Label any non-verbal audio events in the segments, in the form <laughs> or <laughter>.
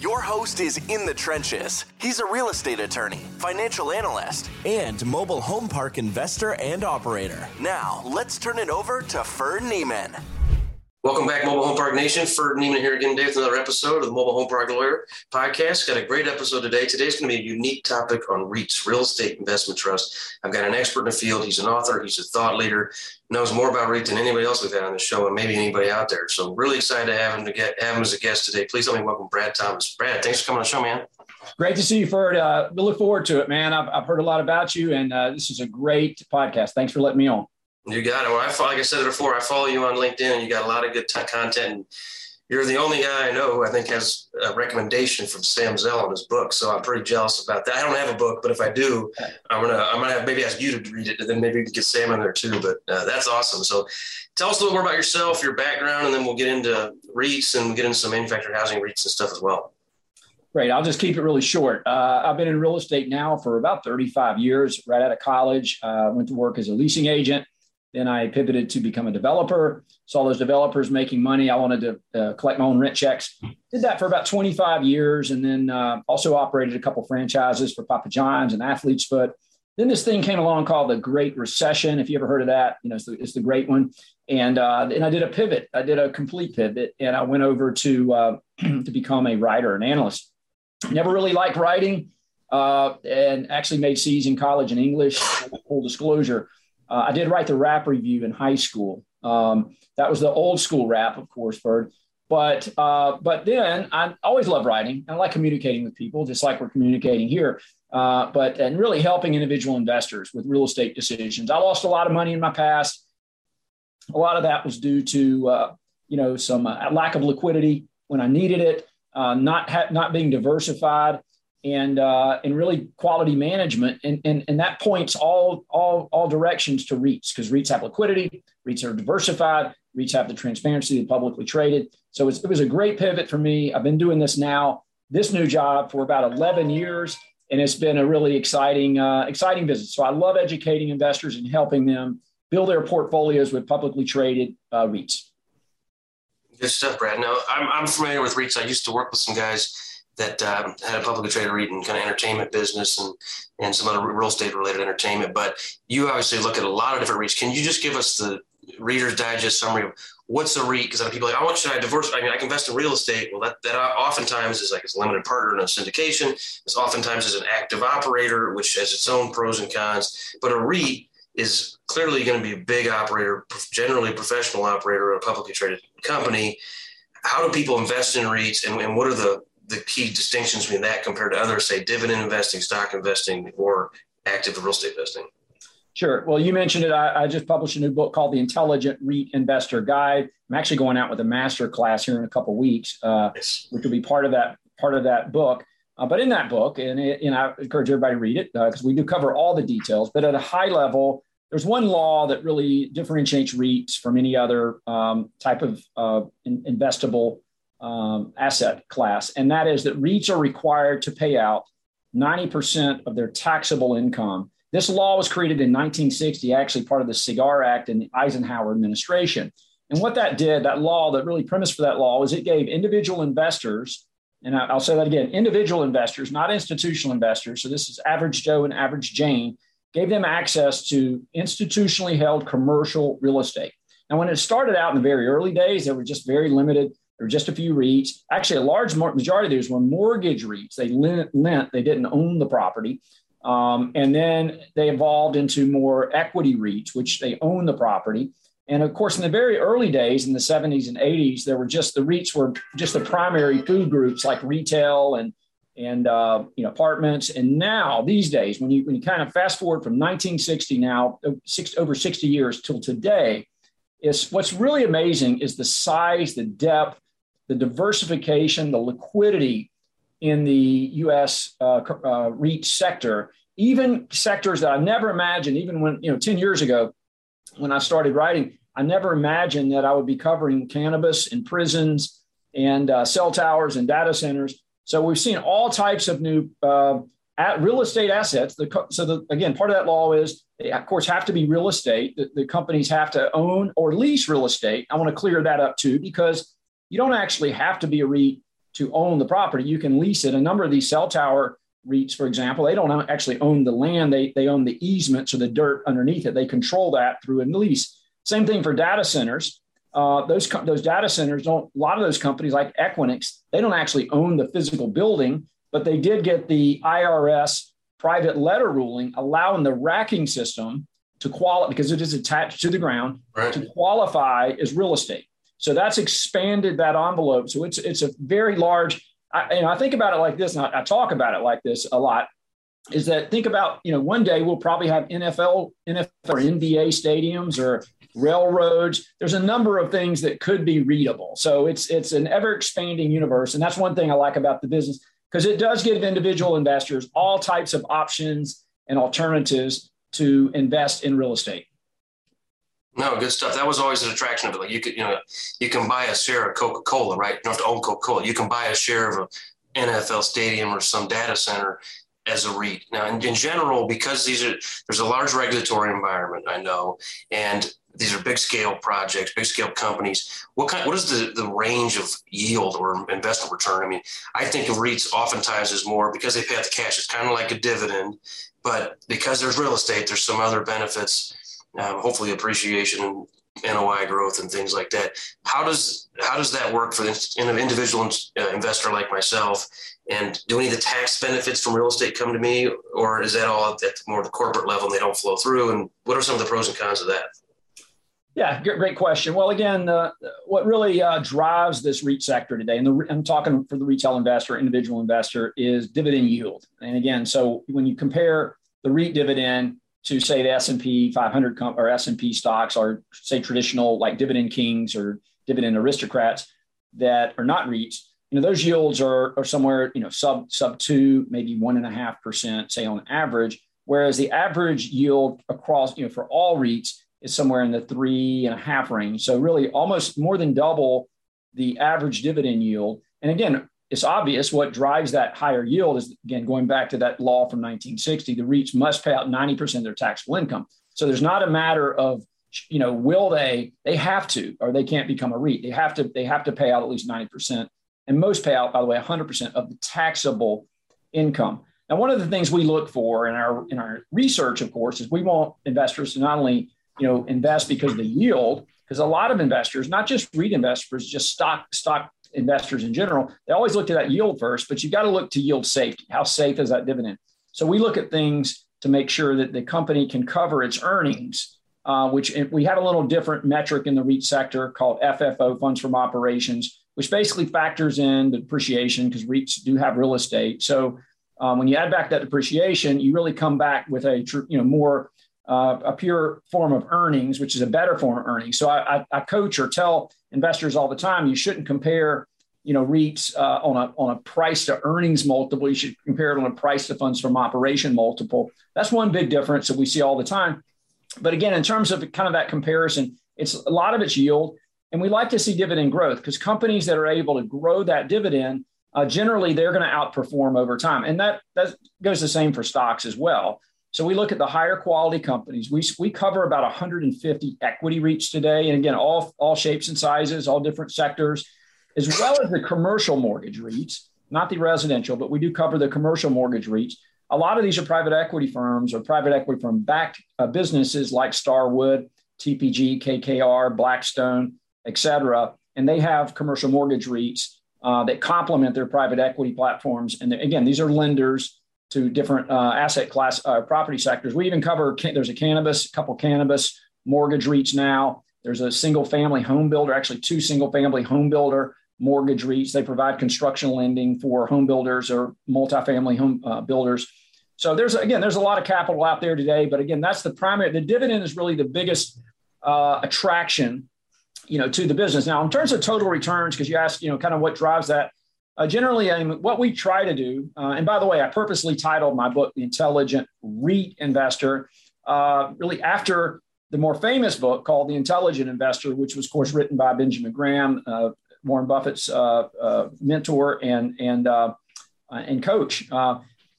Your host is in the trenches. He's a real estate attorney, financial analyst, and mobile home park investor and operator. Now, let's turn it over to Ferd Niemann. Welcome back, Mobile Home Park Nation. Ferd Niemann here again today with another episode of the Mobile Home Park Lawyer podcast. Got a great episode today. Today's going to be a unique topic on REITs, real estate investment trust. I've got an expert in the field. He's an author. He's a thought leader. Knows more about REITs than anybody else we've had on the show, and maybe anybody out there. So really excited to have him to get have him as a guest today. Please help me welcome Brad Thomas. Brad, thanks for coming on the show, man. Great to see you, Ferd. Uh, we look forward to it, man. I've, I've heard a lot about you, and uh, this is a great podcast. Thanks for letting me on. You got it. Well, I like I said it before, I follow you on LinkedIn, you got a lot of good t- content. You're the only guy I know who I think has a recommendation from Sam Zell on his book. So I'm pretty jealous about that. I don't have a book, but if I do, I'm gonna I'm gonna have maybe ask you to read it, and then maybe get Sam in there too. But uh, that's awesome. So tell us a little more about yourself, your background, and then we'll get into REITs and get into some manufactured housing REITs and stuff as well. Great. I'll just keep it really short. Uh, I've been in real estate now for about 35 years. Right out of college, uh, went to work as a leasing agent then I pivoted to become a developer. Saw those developers making money. I wanted to uh, collect my own rent checks. Did that for about 25 years, and then uh, also operated a couple franchises for Papa John's and Athlete's Foot. Then this thing came along called the Great Recession. If you ever heard of that, you know it's the, it's the great one. And uh, and I did a pivot. I did a complete pivot, and I went over to uh, <clears throat> to become a writer and analyst. Never really liked writing, uh, and actually made C's in college in English. Full disclosure uh, I did write the rap review in high school. Um, that was the old school rap, of course, Bird. But uh, but then I always love writing. I like communicating with people, just like we're communicating here. Uh, but and really helping individual investors with real estate decisions. I lost a lot of money in my past. A lot of that was due to uh, you know some uh, lack of liquidity when I needed it, uh, not ha- not being diversified, and uh, and really quality management, and and and that points all all all directions to REITs because REITs have liquidity, REITs are diversified, REITs have the transparency of publicly traded. So it was a great pivot for me. I've been doing this now, this new job for about 11 years, and it's been a really exciting uh, exciting business. So I love educating investors and helping them build their portfolios with publicly traded uh, REITs. Good stuff, Brad. Now I'm I'm familiar with REITs. I used to work with some guys that um, had a publicly traded REIT and kind of entertainment business and and some other real estate related entertainment. But you obviously look at a lot of different REITs. Can you just give us the Reader's Digest summary of what's a REIT? Because people are like, oh, should I divorce? I mean, I can invest in real estate. Well, that, that oftentimes is like a limited partner in a syndication. It's oftentimes is an active operator, which has its own pros and cons. But a REIT is clearly going to be a big operator, generally a professional operator, a publicly traded company. How do people invest in REITs, and, and what are the the key distinctions between that compared to others, say dividend investing, stock investing, or active real estate investing? Sure. Well, you mentioned it. I, I, just published a new book called The Intelligent REIT Investor Guide. I'm actually going out with a master class here in a couple weeks, uh, yes. which will be part of that part of that book. Uh, but in that book, and, it, and I encourage everybody to read it because uh, we do cover all the details. But at a high level, there's one law that really differentiates REITs from any other um, type of uh, in, investable um, asset class, and that is that REITs are required to pay out 90% of their taxable income. This law was created in 1960, actually part of the Cigar Act in the Eisenhower administration. And what that did, that law, that really premise for that law was it gave individual investors, and I'll say that again, individual investors, not institutional investors. So this is average Joe and average Jane, gave them access to institutionally held commercial real estate. Now, when it started out in the very early days, there were just very limited there were just a few REITs. Actually, a large majority of these were mortgage REITs. They lent, lent they didn't own the property. Um, and then they evolved into more equity REITs, which they own the property. And of course, in the very early days, in the 70s and 80s, there were just the REITs were just the primary food groups like retail and and uh, you know apartments. And now these days, when you when you kind of fast forward from 1960 now, six, over 60 years till today, is what's really amazing is the size, the depth, the diversification, the liquidity in the U.S. Uh, uh, REIT sector, even sectors that I never imagined, even when, you know, 10 years ago when I started writing, I never imagined that I would be covering cannabis and prisons and uh, cell towers and data centers. So we've seen all types of new uh, real estate assets. The, so the, again, part of that law is they of course have to be real estate. The, the companies have to own or lease real estate. I want to clear that up too because you don't actually have to be a REIT to own the property. You can lease it. A number of these cell tower REITs, for example, they don't actually own the land. They, they own the easements or the dirt underneath it. They control that through a lease. Same thing for data centers. Uh, those those data centers don't. A lot of those companies, like Equinix, they don't actually own the physical building, but they did get the IRS private letter ruling allowing the racking system to qualify because it is attached to the ground right. to qualify as real estate. So that's expanded that envelope. So it's it's a very large. I, I think about it like this, and I, I talk about it like this a lot. Is that think about you know one day we'll probably have NFL NFL or NBA stadiums or railroads. There's a number of things that could be readable. So it's it's an ever expanding universe, and that's one thing I like about the business because it does give individual investors all types of options and alternatives to invest in real estate. No, good stuff. That was always an attraction of it. Like you could, you know, you can buy a share of Coca Cola, right? You don't have to own Coca Cola. You can buy a share of an NFL stadium or some data center as a REIT. Now, in, in general, because these are there's a large regulatory environment, I know, and these are big scale projects, big scale companies. What kind? What is the, the range of yield or investment return? I mean, I think of REITs oftentimes as more because they pay out the cash. It's kind of like a dividend, but because there's real estate, there's some other benefits. Um, hopefully, appreciation and NOI growth and things like that. How does how does that work for an individual uh, investor like myself? And do any of the tax benefits from real estate come to me, or is that all at more the corporate level and they don't flow through? And what are some of the pros and cons of that? Yeah, great question. Well, again, uh, what really uh, drives this REIT sector today, and the, I'm talking for the retail investor, individual investor, is dividend yield. And again, so when you compare the REIT dividend to say the S&P 500 com- or S&P stocks, are say traditional like dividend kings or dividend aristocrats that are not REITs, you know those yields are, are somewhere you know sub sub two, maybe one and a half percent, say on average. Whereas the average yield across you know for all REITs is somewhere in the three and a half range. So really almost more than double the average dividend yield. And again, it's obvious what drives that higher yield is again going back to that law from 1960. The REITs must pay out 90% of their taxable income. So there's not a matter of you know will they they have to or they can't become a REIT. They have to they have to pay out at least 90%. And most pay out by the way 100% of the taxable income. Now one of the things we look for in our in our research of course is we want investors to not only you know, invest because of the yield. Because a lot of investors, not just REIT investors, just stock stock investors in general, they always look at that yield first. But you've got to look to yield safety. How safe is that dividend? So we look at things to make sure that the company can cover its earnings, uh, which we have a little different metric in the REIT sector called FFO, funds from operations, which basically factors in the depreciation because REITs do have real estate. So um, when you add back that depreciation, you really come back with a you know more uh, a pure form of earnings, which is a better form of earnings. So I, I, I, coach or tell investors all the time, you shouldn't compare, you know, REITs uh, on a on a price to earnings multiple. You should compare it on a price to funds from operation multiple. That's one big difference that we see all the time. But again, in terms of kind of that comparison, it's a lot of it's yield, and we like to see dividend growth because companies that are able to grow that dividend. Uh, generally, they're going to outperform over time, and that that goes the same for stocks as well. So we look at the higher quality companies. We, we cover about 150 equity REITs today. And again, all, all shapes and sizes, all different sectors, as well as the commercial mortgage REITs, not the residential, but we do cover the commercial mortgage REITs. A lot of these are private equity firms or private equity firm backed uh, businesses like Starwood, TPG, KKR, Blackstone, et cetera. And they have commercial mortgage REITs uh, that complement their private equity platforms. And again, these are lenders to different uh, asset class uh, property sectors. We even cover there's a cannabis, a couple cannabis mortgage REITs now. There's a single family home builder, actually two single family home builder mortgage REITs. They provide construction lending for home builders or multifamily home uh, builders. So there's again there's a lot of capital out there today, but again that's the primary. The dividend is really the biggest uh, attraction, you know, to the business. Now in terms of total returns, because you asked, you know, kind of what drives that uh, generally, I mean, what we try to do, uh, and by the way, I purposely titled my book "The Intelligent REIT Investor." Uh, really, after the more famous book called The Intelligent Investor, which was, of course, written by Benjamin Graham, uh, Warren Buffett's uh, uh, mentor and and and coach.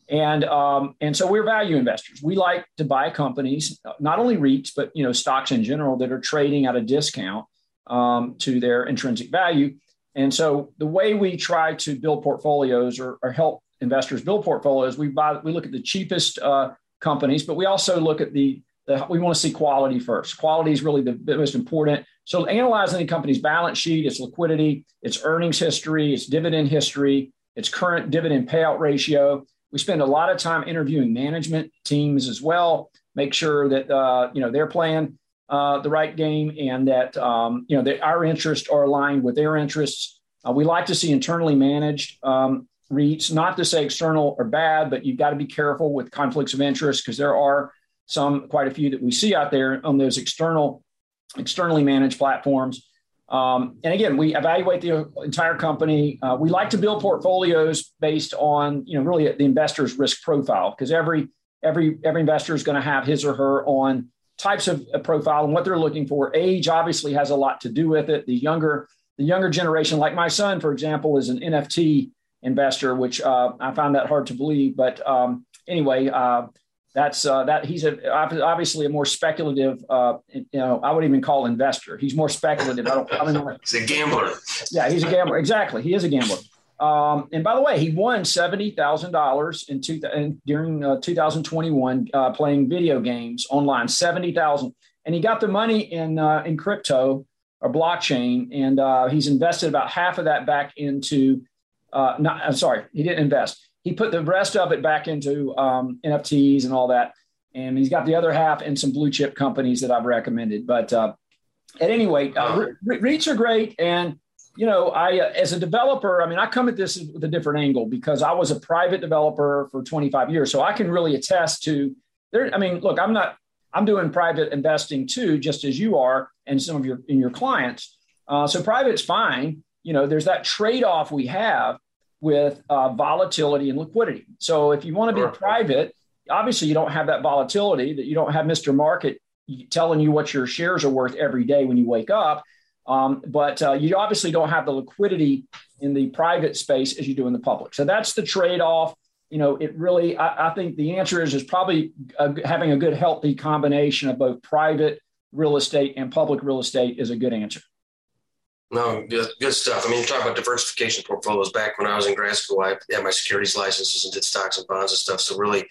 and um, and so we're value investors. We like to buy companies, not only REITs, but you know stocks in general that are trading at a discount um, to their intrinsic value. And so the way we try to build portfolios or, or help investors build portfolios, we buy we look at the cheapest uh, companies, but we also look at the, the we want to see quality first. Quality is really the, most important. So analyzing the company's balance sheet, its liquidity, its earnings history, its dividend history, its current dividend payout ratio. We spend a lot of time interviewing management teams as well, make sure that uh, you know they're playing uh, the right game and that um, you know that our interests are aligned with their interests. Uh, we like to see internally managed um, REITs. Not to say external are bad, but you've got to be careful with conflicts of interest because there are some, quite a few that we see out there on those external, externally managed platforms. Um, and again, we evaluate the entire company. Uh, we like to build portfolios based on, you know, really the investor's risk profile because every every every investor is going to have his or her on types of profile and what they're looking for. Age obviously has a lot to do with it. The younger the younger generation, like my son, for example, is an NFT investor, which uh, I found that hard to believe. But um, anyway, uh, that's uh, that he's a, obviously a more speculative. Uh, you know, I would even call investor. He's more speculative. I don't. I don't know. he's a gambler. Yeah, he's a gambler. Exactly, he is a gambler. Um, and by the way, he won seventy thousand dollars in two in, during uh, 2021 uh, playing video games online. Seventy thousand, and he got the money in in crypto or blockchain, and he's invested about half of that back into uh, not, I'm sorry, he didn't invest. He put the rest of it back into um, NFTs and all that. And he's got the other half in some blue chip companies that I've recommended. But uh, at any rate, uh, REITs are great. And, you know, I, uh, as a developer, I mean, I come at this with a different angle because I was a private developer for 25 years. So I can really attest to there. I mean, look, I'm not, I'm doing private investing too, just as you are and some of your, in your clients. Uh, so private's fine you know, there's that trade off we have with uh, volatility and liquidity. So if you want to be sure. private, obviously you don't have that volatility that you don't have Mr. Market telling you what your shares are worth every day when you wake up. Um, but uh, you obviously don't have the liquidity in the private space as you do in the public. So that's the trade off. You know, it really, I, I think the answer is, is probably a, having a good, healthy combination of both private real estate and public real estate is a good answer. No, good, good stuff. I mean, you talk about diversification portfolios. Back when I was in grad school, I had my securities licenses and did stocks and bonds and stuff. So really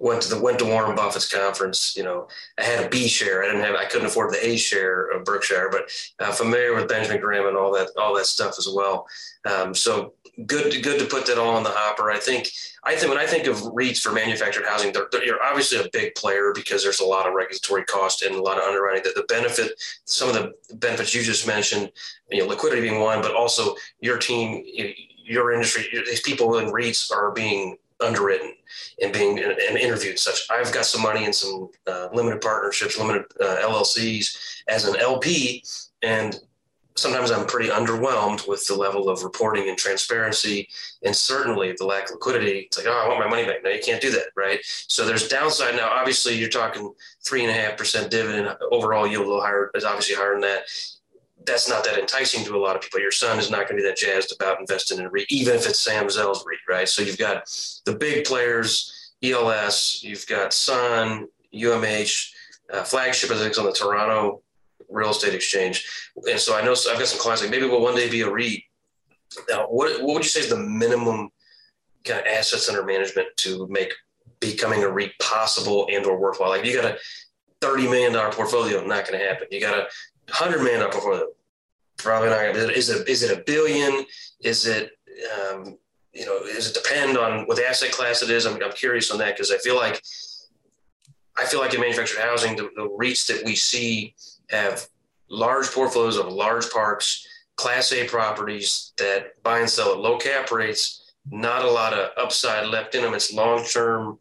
went to the went to Warren Buffett's conference. You know, I had a B share. I didn't have. I couldn't afford the A share of Berkshire, but uh, familiar with Benjamin Graham and all that all that stuff as well. Um, so good good to put that all in the hopper. I think I think when I think of REITs for manufactured housing, they're, they're, you're obviously a big player because there's a lot of regulatory cost and a lot of underwriting. That the benefit, some of the benefits you just mentioned, you know, liquidity being one, but also your team, your industry, these people in REITs are being underwritten and being and interviewed. Such, I've got some money in some uh, limited partnerships, limited uh, LLCs as an LP, and sometimes I'm pretty underwhelmed with the level of reporting and transparency, and certainly the lack of liquidity. It's like, oh, I want my money back. No, you can't do that, right? So there's downside. Now, obviously, you're talking three and a half percent dividend. Overall yield a little higher is obviously higher than that. That's not that enticing to a lot of people. Your son is not going to be that jazzed about investing in a REIT, even if it's Sam Zell's REIT, right? So you've got the big players, ELS, you've got Sun, UMH, uh, flagship, I think, on the Toronto real estate exchange. And so I know I've got some clients like maybe we'll one day be a REIT. Now, what, what would you say is the minimum kind of assets under management to make becoming a REIT possible and or worthwhile? Like you got a $30 million portfolio, not going to happen. You got a $100 million portfolio, probably not. Is it, is it a billion? Is it, um, you know, does it depend on what the asset class it is? I'm, I'm curious on that because I feel like I feel like in manufactured housing, the, the REITs that we see have large portfolios of large parks, class A properties that buy and sell at low cap rates, not a lot of upside left in them. It's long term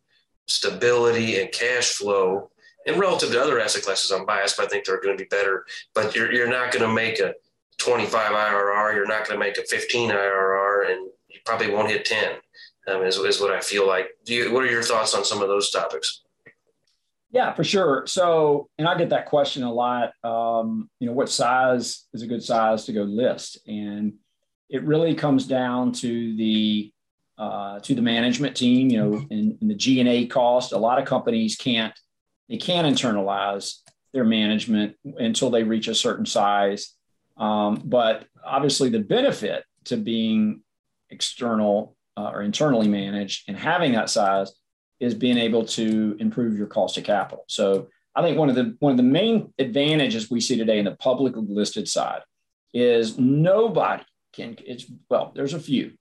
stability and cash flow. And relative to other asset classes, I'm biased, but I think they're going to be better. But you're, you're not going to make a 25 IRR, you're not going to make a 15 IRR, and you probably won't hit 10. Um, is, is what I feel like. Do you, what are your thoughts on some of those topics? Yeah, for sure. So, and I get that question a lot. Um, you know, what size is a good size to go list? And it really comes down to the uh, to the management team. You know, and, and the G and A cost. A lot of companies can't they can't internalize their management until they reach a certain size. Um, but obviously, the benefit to being external uh, or internally managed and having that size is being able to improve your cost of capital. So I think one of the one of the main advantages we see today in the publicly listed side is nobody can it's well there's a few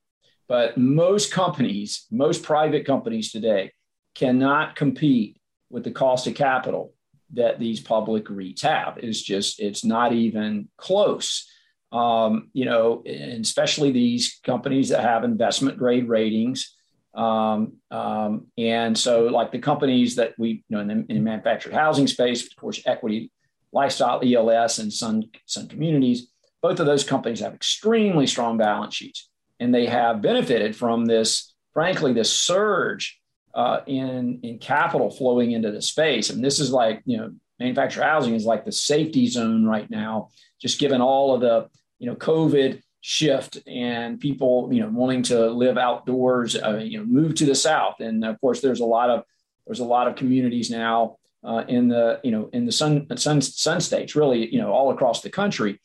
but most companies most private companies today cannot compete with the cost of capital that these public REITs have. It's just, it's not even close. Um, you know, and especially these companies that have investment grade ratings. Um, um, and so, like the companies that we, you know, in the, in the manufactured housing space, of course, Equity Lifestyle, ELS, and Sun, Sun Communities, both of those companies have extremely strong balance sheets. And they have benefited from this, frankly, this surge uh, in in capital flowing into the space. And this is like you know, manufactured housing is like the safety zone right now, just given all of the you know COVID shift and people you know wanting to live outdoors, uh, you know, move to the south. And of course, there's a lot of there's a lot of communities now uh, in the you know in the sun sun sun states, really you know all across the country.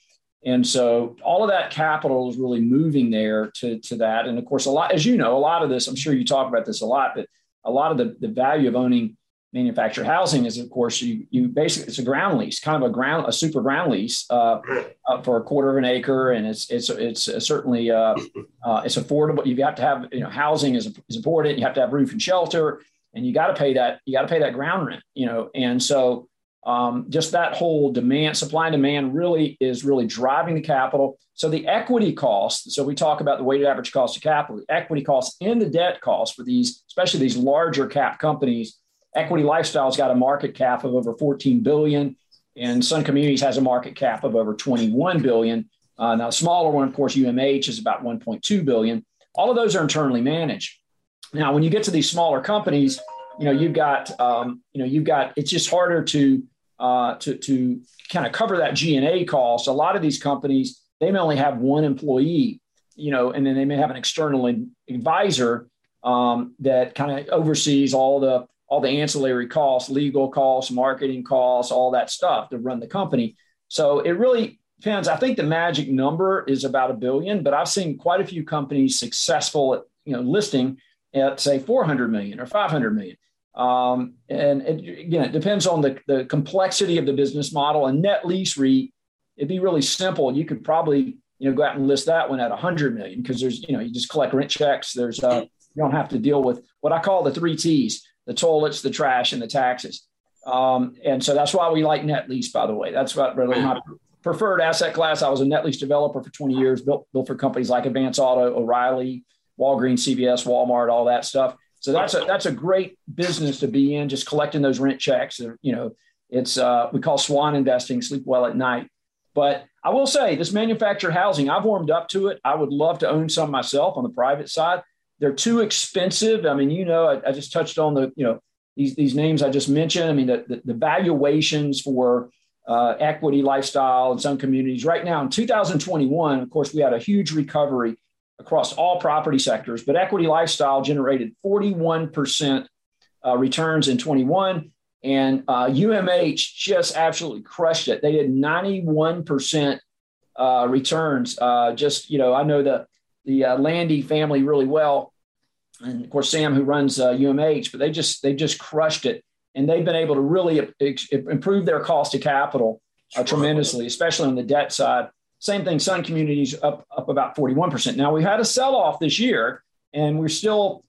And so all of that capital is really moving there to, to that. And of course, a lot, as you know, a lot of this, I'm sure you talk about this a lot, but a lot of the, the value of owning manufactured housing is, of course, you you basically it's a ground lease, kind of a ground a super ground lease uh, uh, for a quarter of an acre, and it's it's it's certainly uh, uh, it's affordable. You have to have you know housing is is important. You have to have roof and shelter, and you got to pay that you got to pay that ground rent, you know, and so. Um, just that whole demand, supply and demand really is really driving the capital. So the equity cost, so we talk about the weighted average cost of capital, the equity cost and the debt cost for these, especially these larger cap companies. Equity Lifestyle's got a market cap of over 14 billion, and Sun Communities has a market cap of over 21 billion. Uh, now, the smaller one, of course, UMH is about 1.2 billion. All of those are internally managed. Now, when you get to these smaller companies, you know you've got um, you know you've got it's just harder to uh, to to kind of cover that G and A cost. A lot of these companies they may only have one employee, you know, and then they may have an external advisor um, that kind of oversees all the all the ancillary costs, legal costs, marketing costs, all that stuff to run the company. So it really depends. I think the magic number is about a billion, but I've seen quite a few companies successful at you know listing at say 400 million or 500 million. Um, and it, again, it depends on the, the complexity of the business model. And net lease REIT it'd be really simple. You could probably, you know, go out and list that one at 100 million because there's, you know, you just collect rent checks. There's, uh, you don't have to deal with what I call the three T's: the toilets, the trash, and the taxes. Um, and so that's why we like net lease. By the way, that's what really my preferred asset class. I was a net lease developer for 20 years, built built for companies like Advance Auto, O'Reilly, Walgreens, CVS, Walmart, all that stuff. So that's a that's a great business to be in, just collecting those rent checks. You know, it's uh, we call swan investing, sleep well at night. But I will say this manufactured housing, I've warmed up to it. I would love to own some myself on the private side. They're too expensive. I mean, you know, I, I just touched on the, you know, these, these names I just mentioned. I mean, the, the, the valuations for uh, equity lifestyle in Sun Communities right now in 2021, of course, we had a huge recovery across all property sectors, but equity lifestyle generated 41% uh, returns in 21 and uh, UMH just absolutely crushed it. They did 91% uh, returns. Uh, just, you know, I know the, the uh, Landy family really well. And of course, Sam, who runs UMH, but they just, they just crushed it. And they've been able to really improve their cost of capital uh, tremendously, especially on the debt side. Same thing, Sun Communities up, up about 41%. Now, we had a sell off this year, and we're still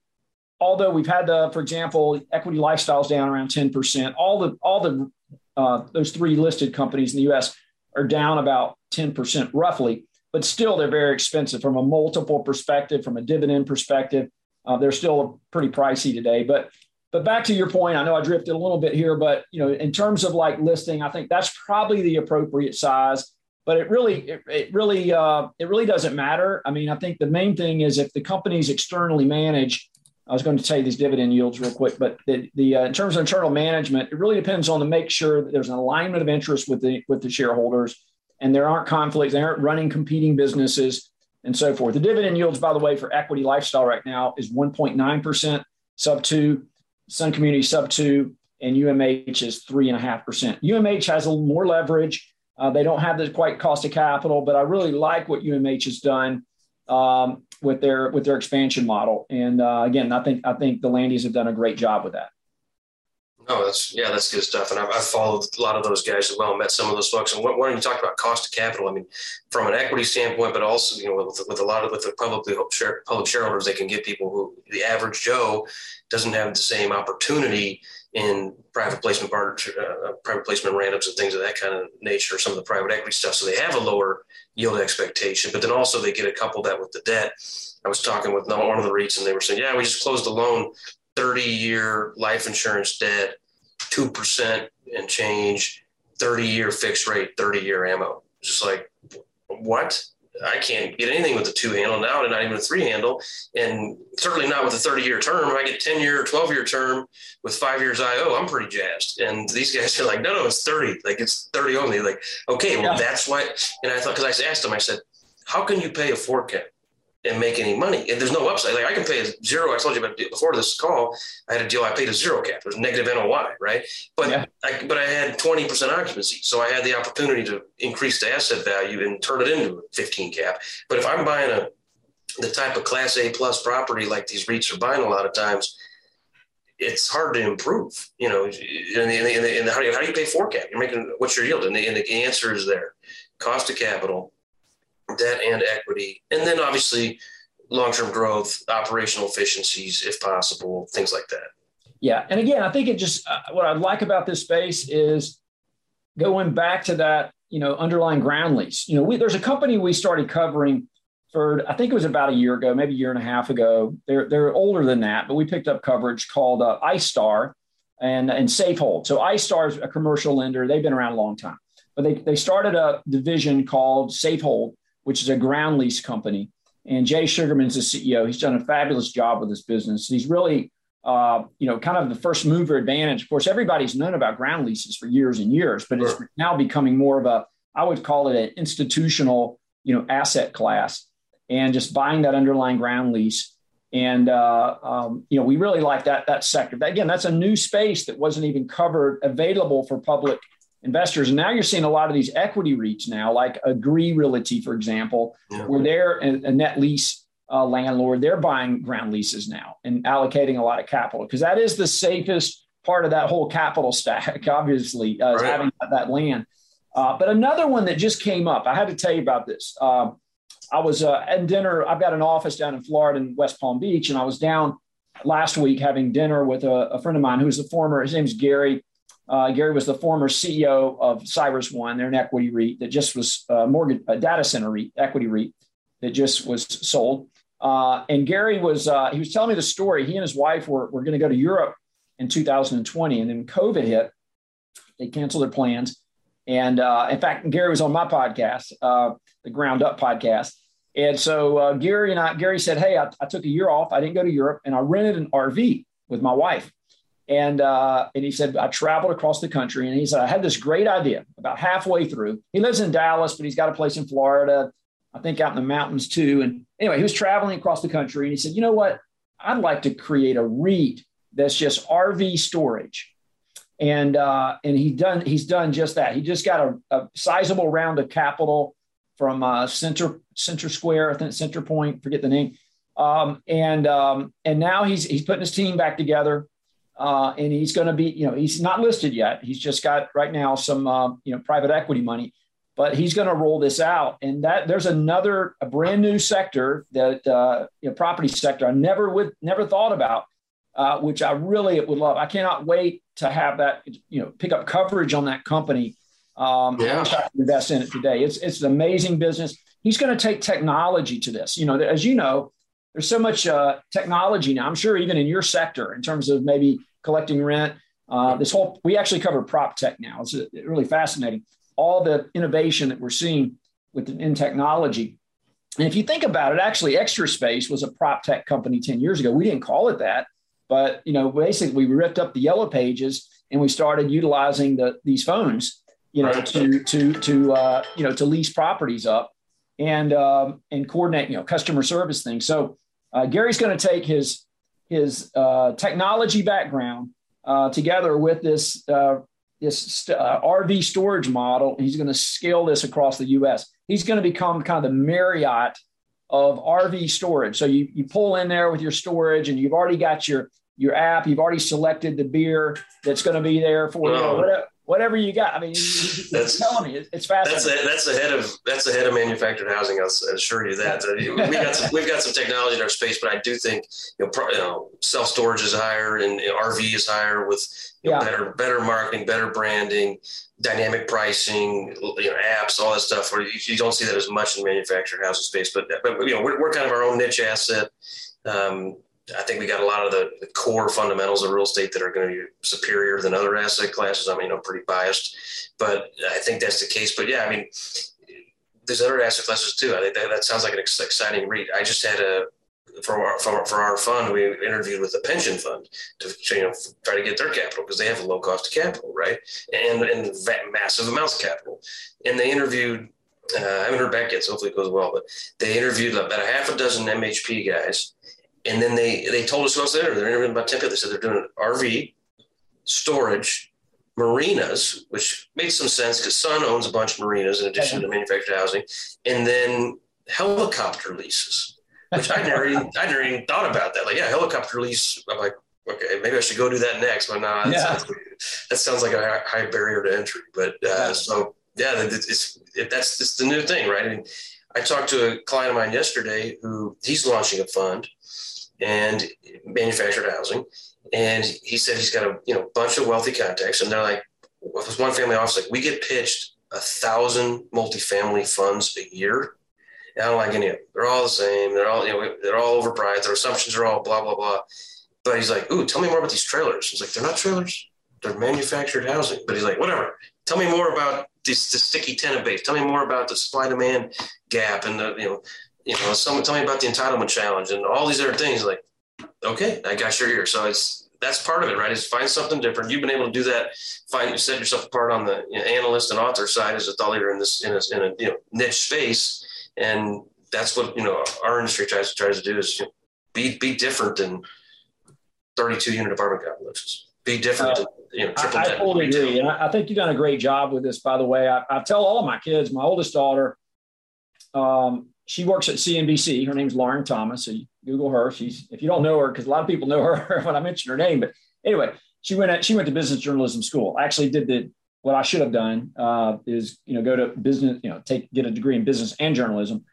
although we've had the, for example, equity lifestyles down around 10%, all the, all the, uh, those three listed companies in the US are down about 10% roughly, but still they're very expensive from a multiple perspective, from a dividend perspective. Uh, they're still pretty pricey today, but but back to your point, I know I drifted a little bit here, but you know, in terms of like listing, I think that's probably the appropriate size. But it really, it, it really, uh, it really doesn't matter. I mean, I think the main thing is if the company's externally managed, I was going to tell you these dividend yields real quick, but the, the uh, in terms of internal management, it really depends on to make sure that there's an alignment of interest with the with the shareholders, and there aren't conflicts. They aren't running competing businesses and so forth. The dividend yields, by the way, for Equity Lifestyle right now is 1.9 percent, sub two, Sun Community sub two, and UMH is three and a half percent. UMH has a little more leverage. Uh, they don't have the quite cost of capital, but I really like what UMH has done um, with their with their expansion model. And uh, again, I think I think the Landys have done a great job with that. No, that's yeah, that's good stuff. And I've, I've, followed a lot of those guys as well. Met some of those folks. And when you talk about cost of capital, I mean, from an equity standpoint, but also you know with, with a lot of with the publicly public shareholders, they can get people who the average Joe doesn't have the same opportunity in private placement part, uh, private placement randoms and things of that kind of nature. Some of the private equity stuff, so they have a lower yield expectation, but then also they get a couple that with the debt. I was talking with one of the REITs and they were saying, yeah, we just closed a loan, 30 year life insurance debt, 2% and change, 30 year fixed rate, 30 year ammo. Just like, what? I can't get anything with a two handle now and not even a three handle. And certainly not with a 30 year term. If I get 10 year, 12 year term with five years IO, I'm pretty jazzed. And these guys are like, no, no, it's 30. Like it's 30 only. Like, okay, well, yeah. that's why. And I thought, because I asked them, I said, how can you pay a four cap? And make any money. And there's no upside. Like I can pay a zero. I told you about before this call. I had a deal. I paid a zero cap. It was negative NOI, right? But yeah. I, but I had 20 percent occupancy, so I had the opportunity to increase the asset value and turn it into a 15 cap. But if I'm buying a the type of Class A plus property like these REITs are buying a lot of times, it's hard to improve. You know, and, and, and how, do you, how do you pay four cap? You're making what's your yield? And the, and the answer is there: cost of capital debt and equity, and then obviously long-term growth, operational efficiencies, if possible, things like that. Yeah, and again, I think it just uh, what I like about this space is going back to that you know underlying ground lease. You know, we, there's a company we started covering for I think it was about a year ago, maybe a year and a half ago. They're they're older than that, but we picked up coverage called uh, iStar and and Safehold. So iStar is a commercial lender. They've been around a long time, but they they started a division called Safehold which is a ground lease company. And Jay Sugarman's the CEO. He's done a fabulous job with this business. He's really, uh, you know, kind of the first mover advantage. Of course, everybody's known about ground leases for years and years, but sure. it's now becoming more of a, I would call it an institutional, you know, asset class. And just buying that underlying ground lease and uh, um, you know we really like that that sector. Again, that's a new space that wasn't even covered, available for public investors. And now you're seeing a lot of these equity REITs now, like Agree Realty, for example, yeah. where they're a, net lease uh, landlord. They're buying ground leases now and allocating a lot of capital because that is the safest part of that whole capital stack, <laughs> obviously, uh, right. having that land. Uh, but another one that just came up, I had to tell you about this. Um, I was uh, at dinner. I've got an office down in Florida in West Palm Beach, and I was down last week having dinner with a, a friend of mine who's a former, his name's Gary. Uh, Gary was the former CEO of CyrusOne, They're an equity REIT that just was uh, mortgage, a data center REIT, equity REIT that just was sold. Uh, and Gary was, uh, he was telling me the story. He and his wife were, were going to go to Europe in 2020, and then COVID hit. They canceled their plans. And in fact, Gary was on my podcast, the Ground Up podcast. And so Gary and I, Gary said, Hey, I, I took a year off. I didn't go to Europe, and I rented an RV with my wife. And uh, and he said I traveled across the country, and he said I had this great idea. About halfway through, he lives in Dallas, but he's got a place in Florida, I think out in the mountains too. And anyway, he was traveling across the country, and he said, you know what? I'd like to create a REIT that's just RV storage. And uh, and he done he's done just that. He just got a, a sizable round of capital from uh, Center Center Square, I think Center Point, forget the name. Um, and um, and now he's he's putting his team back together uh, and he's going to be, you know, he's not listed yet. He's just got right now some, uh, you know, private equity money, but he's going to roll this out. And that there's another, a brand new sector that, uh, you know, property sector I never would, never thought about, uh, which I really would love. I cannot wait to have that, you know, pick up coverage on that company. Um, yeah. I wish I could invest in it today. It's, it's an amazing business. He's going to take technology to this. You know, as you know, there's so much uh, technology now. I'm sure even in your sector, in terms of maybe collecting rent, uh, this whole we actually cover prop tech now. It's really fascinating. All the innovation that we're seeing with in technology, And if you think about it, actually, Extra Space was a prop tech company 10 years ago. We didn't call it that, but you know, basically we ripped up the yellow pages and we started utilizing the, these phones, you know, right. to to to uh, you know to lease properties up and um, and coordinate you know customer service things. So uh, Gary's going to take his his uh, technology background uh, together with this uh, this uh, RV storage model. He's going to scale this across the U.S. He's going to become kind of the Marriott of RV storage. So you you pull in there with your storage, and you've already got your your app. You've already selected the beer that's going to be there for you. Know, whatever, whatever you got. I mean, that's telling me it's fascinating. That's a, that's ahead of that's ahead of manufactured housing. I'll assure you that. Uh, we got some, we've got some technology in our space, but I do think you know, pro, you know self storage is higher and you know, RV is higher with you know, yeah. better better marketing, better branding, dynamic pricing, you know, apps, all that stuff. Where you, you don't see that as much in manufactured housing space, but but you know we're, we're kind of our own niche asset. Um, I think we got a lot of the, the, core fundamentals of real estate that are going to be superior than other asset classes. I mean, I'm pretty biased, but I think that's the case. But yeah, I mean, there's other asset classes too. I think that, that sounds like an exciting read. I just had a for our, for, for our fund, we interviewed with a pension fund to you know try to get their capital because they have a low cost of capital, right? And and massive amounts of capital. And they interviewed. Uh, I haven't heard back yet, so hopefully it goes well. But they interviewed about a half a dozen MHP guys and then they they told us who else they're they're interviewing about 10 people. They said they're doing RV, storage, marinas, which makes some sense because Sun owns a bunch of marinas in addition to manufactured housing, and then helicopter leases, which I never even, I never even thought about that. Like, yeah, helicopter lease. I'm like, okay, maybe I should go do that next. But nah, yeah. sounds, <laughs> that sounds like a high barrier to entry. But uh, yeah. so yeah, it's it, that's it's the new thing, right? I mean, I talked to a client of mine yesterday who he's launching a fund and manufactured housing. And he said he's got a you know bunch of wealthy contacts, and they're like, with one family office, like we get pitched a thousand multifamily funds a year. And I don't like any of them. They're all the same. They're all you know they're all overpriced. Their assumptions are all blah blah blah. But he's like, ooh, tell me more about these trailers. He's like, they're not trailers. They're manufactured housing. But he's like, whatever. Tell me more about this sticky tenant base. Tell me more about the supply demand gap and the you know you know, someone tell me about the entitlement challenge and all these other things. Like, okay, I got your ear. So it's that's part of it, right? Is find something different. You've been able to do that. Find set yourself apart on the you know, analyst and author side as a thought leader in this in a, in a you know niche space, and that's what you know our industry tries to tries to do is you know, be be different than 32 unit apartment complexes. Be different. Uh, than, you know, triple I, I totally agree, and I, I, think you've done a great job with this. By the way, I, I tell all of my kids, my oldest daughter, um, she works at CNBC. Her name's Lauren Thomas. So you Google her. She's if you don't know her, because a lot of people know her <laughs> when I mention her name. But anyway, she went at, she went to business journalism school. I actually did the what I should have done uh, is you know go to business you know take get a degree in business and journalism.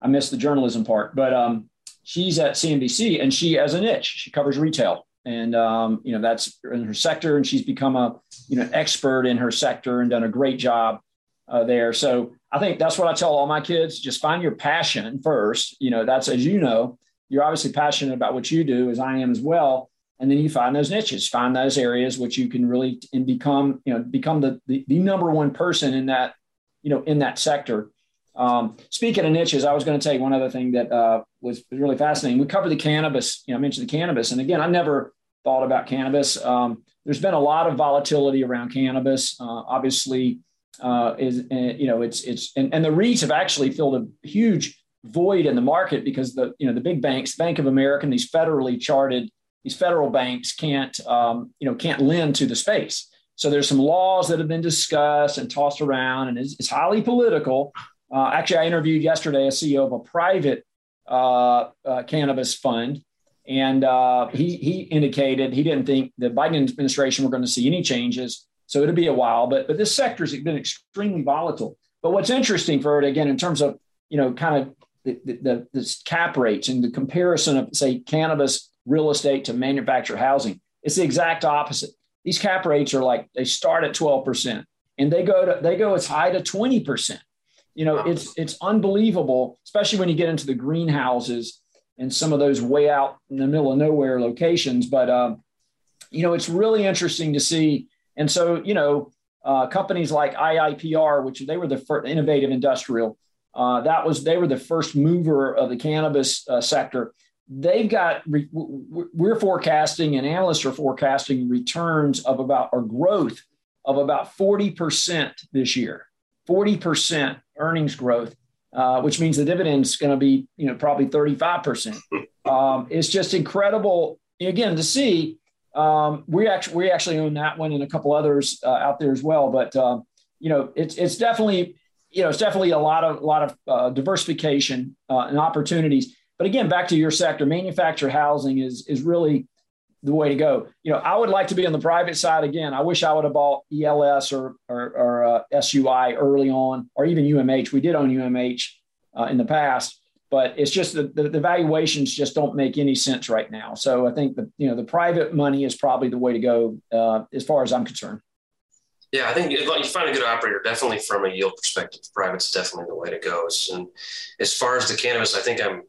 I missed the journalism part, but um, she's at CNBC and she has a niche. She covers retail, and um, you know that's in her sector, and she's become a you know expert in her sector and done a great job uh, there. So I think that's what I tell all my kids. Just find your passion first. You know, that's as you know, you're obviously passionate about what you do, as I am as well. And then you find those niches, find those areas which you can really and become, you know, become the the, the number one person in that, you know, in that sector. Um, speaking of niches, I was going to tell you one other thing that uh, was really fascinating. We covered the cannabis. You know, I mentioned the cannabis, and again, I never thought about cannabis. Um, there's been a lot of volatility around cannabis. Uh, obviously, uh, is uh, you know it's it's and, and the REITs have actually filled a huge void in the market because the you know the big banks, Bank of America, and these federally charted these federal banks can't um, you know can't lend to the space. So there's some laws that have been discussed and tossed around, and it's, it's highly political. Uh, actually, I interviewed yesterday a CEO of a private uh, uh, cannabis fund, and uh, he he indicated he didn't think the Biden administration were going to see any changes so it'll be a while, but but this sector has been extremely volatile. But what's interesting for it again in terms of you know kind of the, the, the cap rates and the comparison of say cannabis real estate to manufactured housing, it's the exact opposite. These cap rates are like they start at twelve percent and they go to they go as high to twenty percent. You know, it's it's unbelievable, especially when you get into the greenhouses and some of those way out in the middle of nowhere locations. But um, you know, it's really interesting to see and so, you know, uh, companies like IIPR, which they were the first innovative industrial, Uh, that was they were the first mover of the cannabis uh, sector. They've got re- we're forecasting and analysts are forecasting returns of about or growth of about 40% this year. 40% earnings growth, uh, which means the dividend's going to be, you know, probably 35%. <laughs> Um, it's just incredible, again, to see. Um, we actually we actually own that one and a couple others uh, out there as well. But um, you know, it's it's definitely you know it's definitely a lot of a lot of uh, diversification uh, and opportunities. But again, back to your sector, manufactured housing is is really the way to go. You know, I would like to be on the private side again. I wish I would have bought ELS or or, or uh, SUI early on, or even UMH. We did own UMH uh, in the past, but it's just the, the, the valuations just don't make any sense right now. So I think the you know the private money is probably the way to go uh, as far as I'm concerned. Yeah, I think you find a good operator. Definitely from a yield perspective, private's definitely the way to go. And as far as the cannabis, I think I'm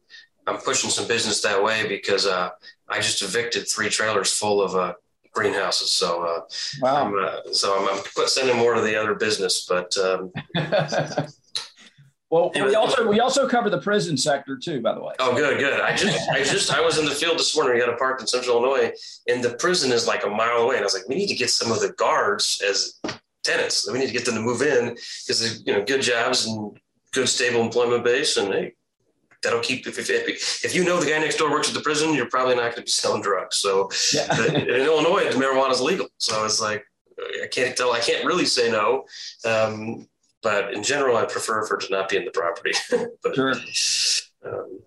I'm pushing some business that way because uh, I just evicted three trailers full of uh, greenhouses. So, uh, wow. I'm, uh, so I'm, I'm, sending more to the other business, but. Um, <laughs> well, we also we also cover the prison sector too, by the way. Oh, good, good. I just <laughs> I just I was in the field this morning. We got a park in Central Illinois, and the prison is like a mile away. And I was like, we need to get some of the guards as tenants. We need to get them to move in because they you know good jobs and good stable employment base, and hey, that'll keep if, if, if you know the guy next door works at the prison, you're probably not going to be selling drugs. So yeah. in Illinois, marijuana is legal. So it's like I can't tell. I can't really say no. Um, but in general, I prefer for it to not be in the property. <laughs> but, sure. Um,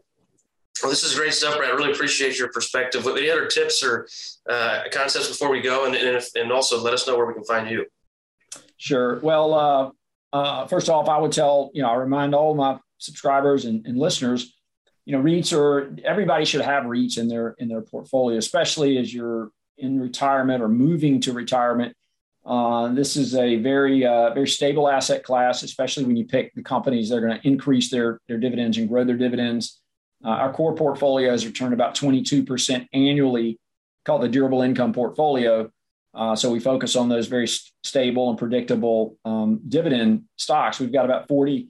well, this is great stuff, Brad. I really appreciate your perspective. What any other tips or uh, concepts before we go, and and, if, and, also let us know where we can find you. Sure. Well, uh, uh, first off, I would tell you know I remind all my subscribers and, and listeners, you know, REITs are everybody should have REITs in their in their portfolio, especially as you're in retirement or moving to retirement. Uh, this is a very uh, very stable asset class, especially when you pick the companies that are going to increase their their dividends and grow their dividends. Uh, our core portfolio has returned about 22% annually, called the durable income portfolio. Uh, so we focus on those very st- stable and predictable um, dividend stocks. We've got about 40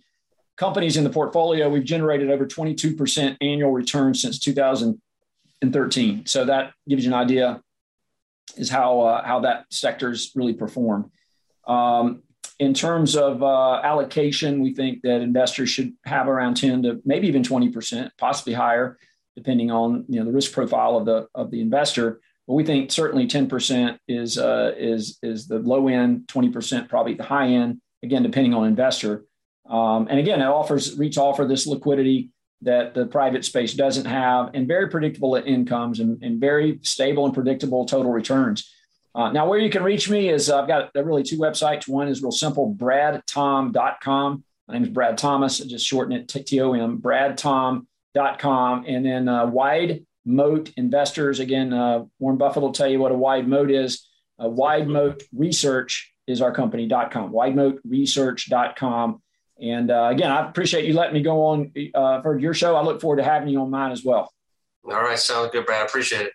companies in the portfolio, we've generated over 22% annual return since 2013. So that gives you an idea is how uh, how that sector's really performed. Um, in terms of uh, allocation, we think that investors should have around 10 to maybe even 20%, possibly higher, depending on you know the risk profile of the of the investor. But we think certainly 10% is uh, is is the low end, 20% probably the high end. Again, depending on investor. Um, and again, it offers REITs offer this liquidity that the private space doesn't have, and very predictable incomes and, and very stable and predictable total returns. Uh, now, where you can reach me is uh, I've got really two websites. One is real simple, bradtom.com. My name is Brad Thomas. I just shorten it to T-O-M, bradtom.com. And then uh, Wide Moat Investors. Again, uh, Warren Buffett will tell you what a wide moat is. Uh, wide Moat Research is our company.com, widemoatresearch.com. And uh, again, I appreciate you letting me go on uh, for your show. I look forward to having you on mine as well. All right. Sounds good, Brad. I appreciate it.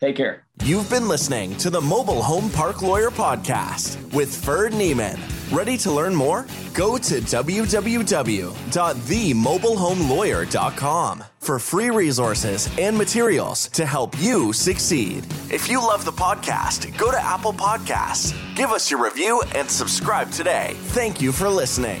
Take care. You've been listening to the Mobile Home Park Lawyer Podcast with Ferd Niemann. Ready to learn more? Go to www.themobilehomelawyer.com for free resources and materials to help you succeed. If you love the podcast, go to Apple Podcasts, give us your review, and subscribe today. Thank you for listening.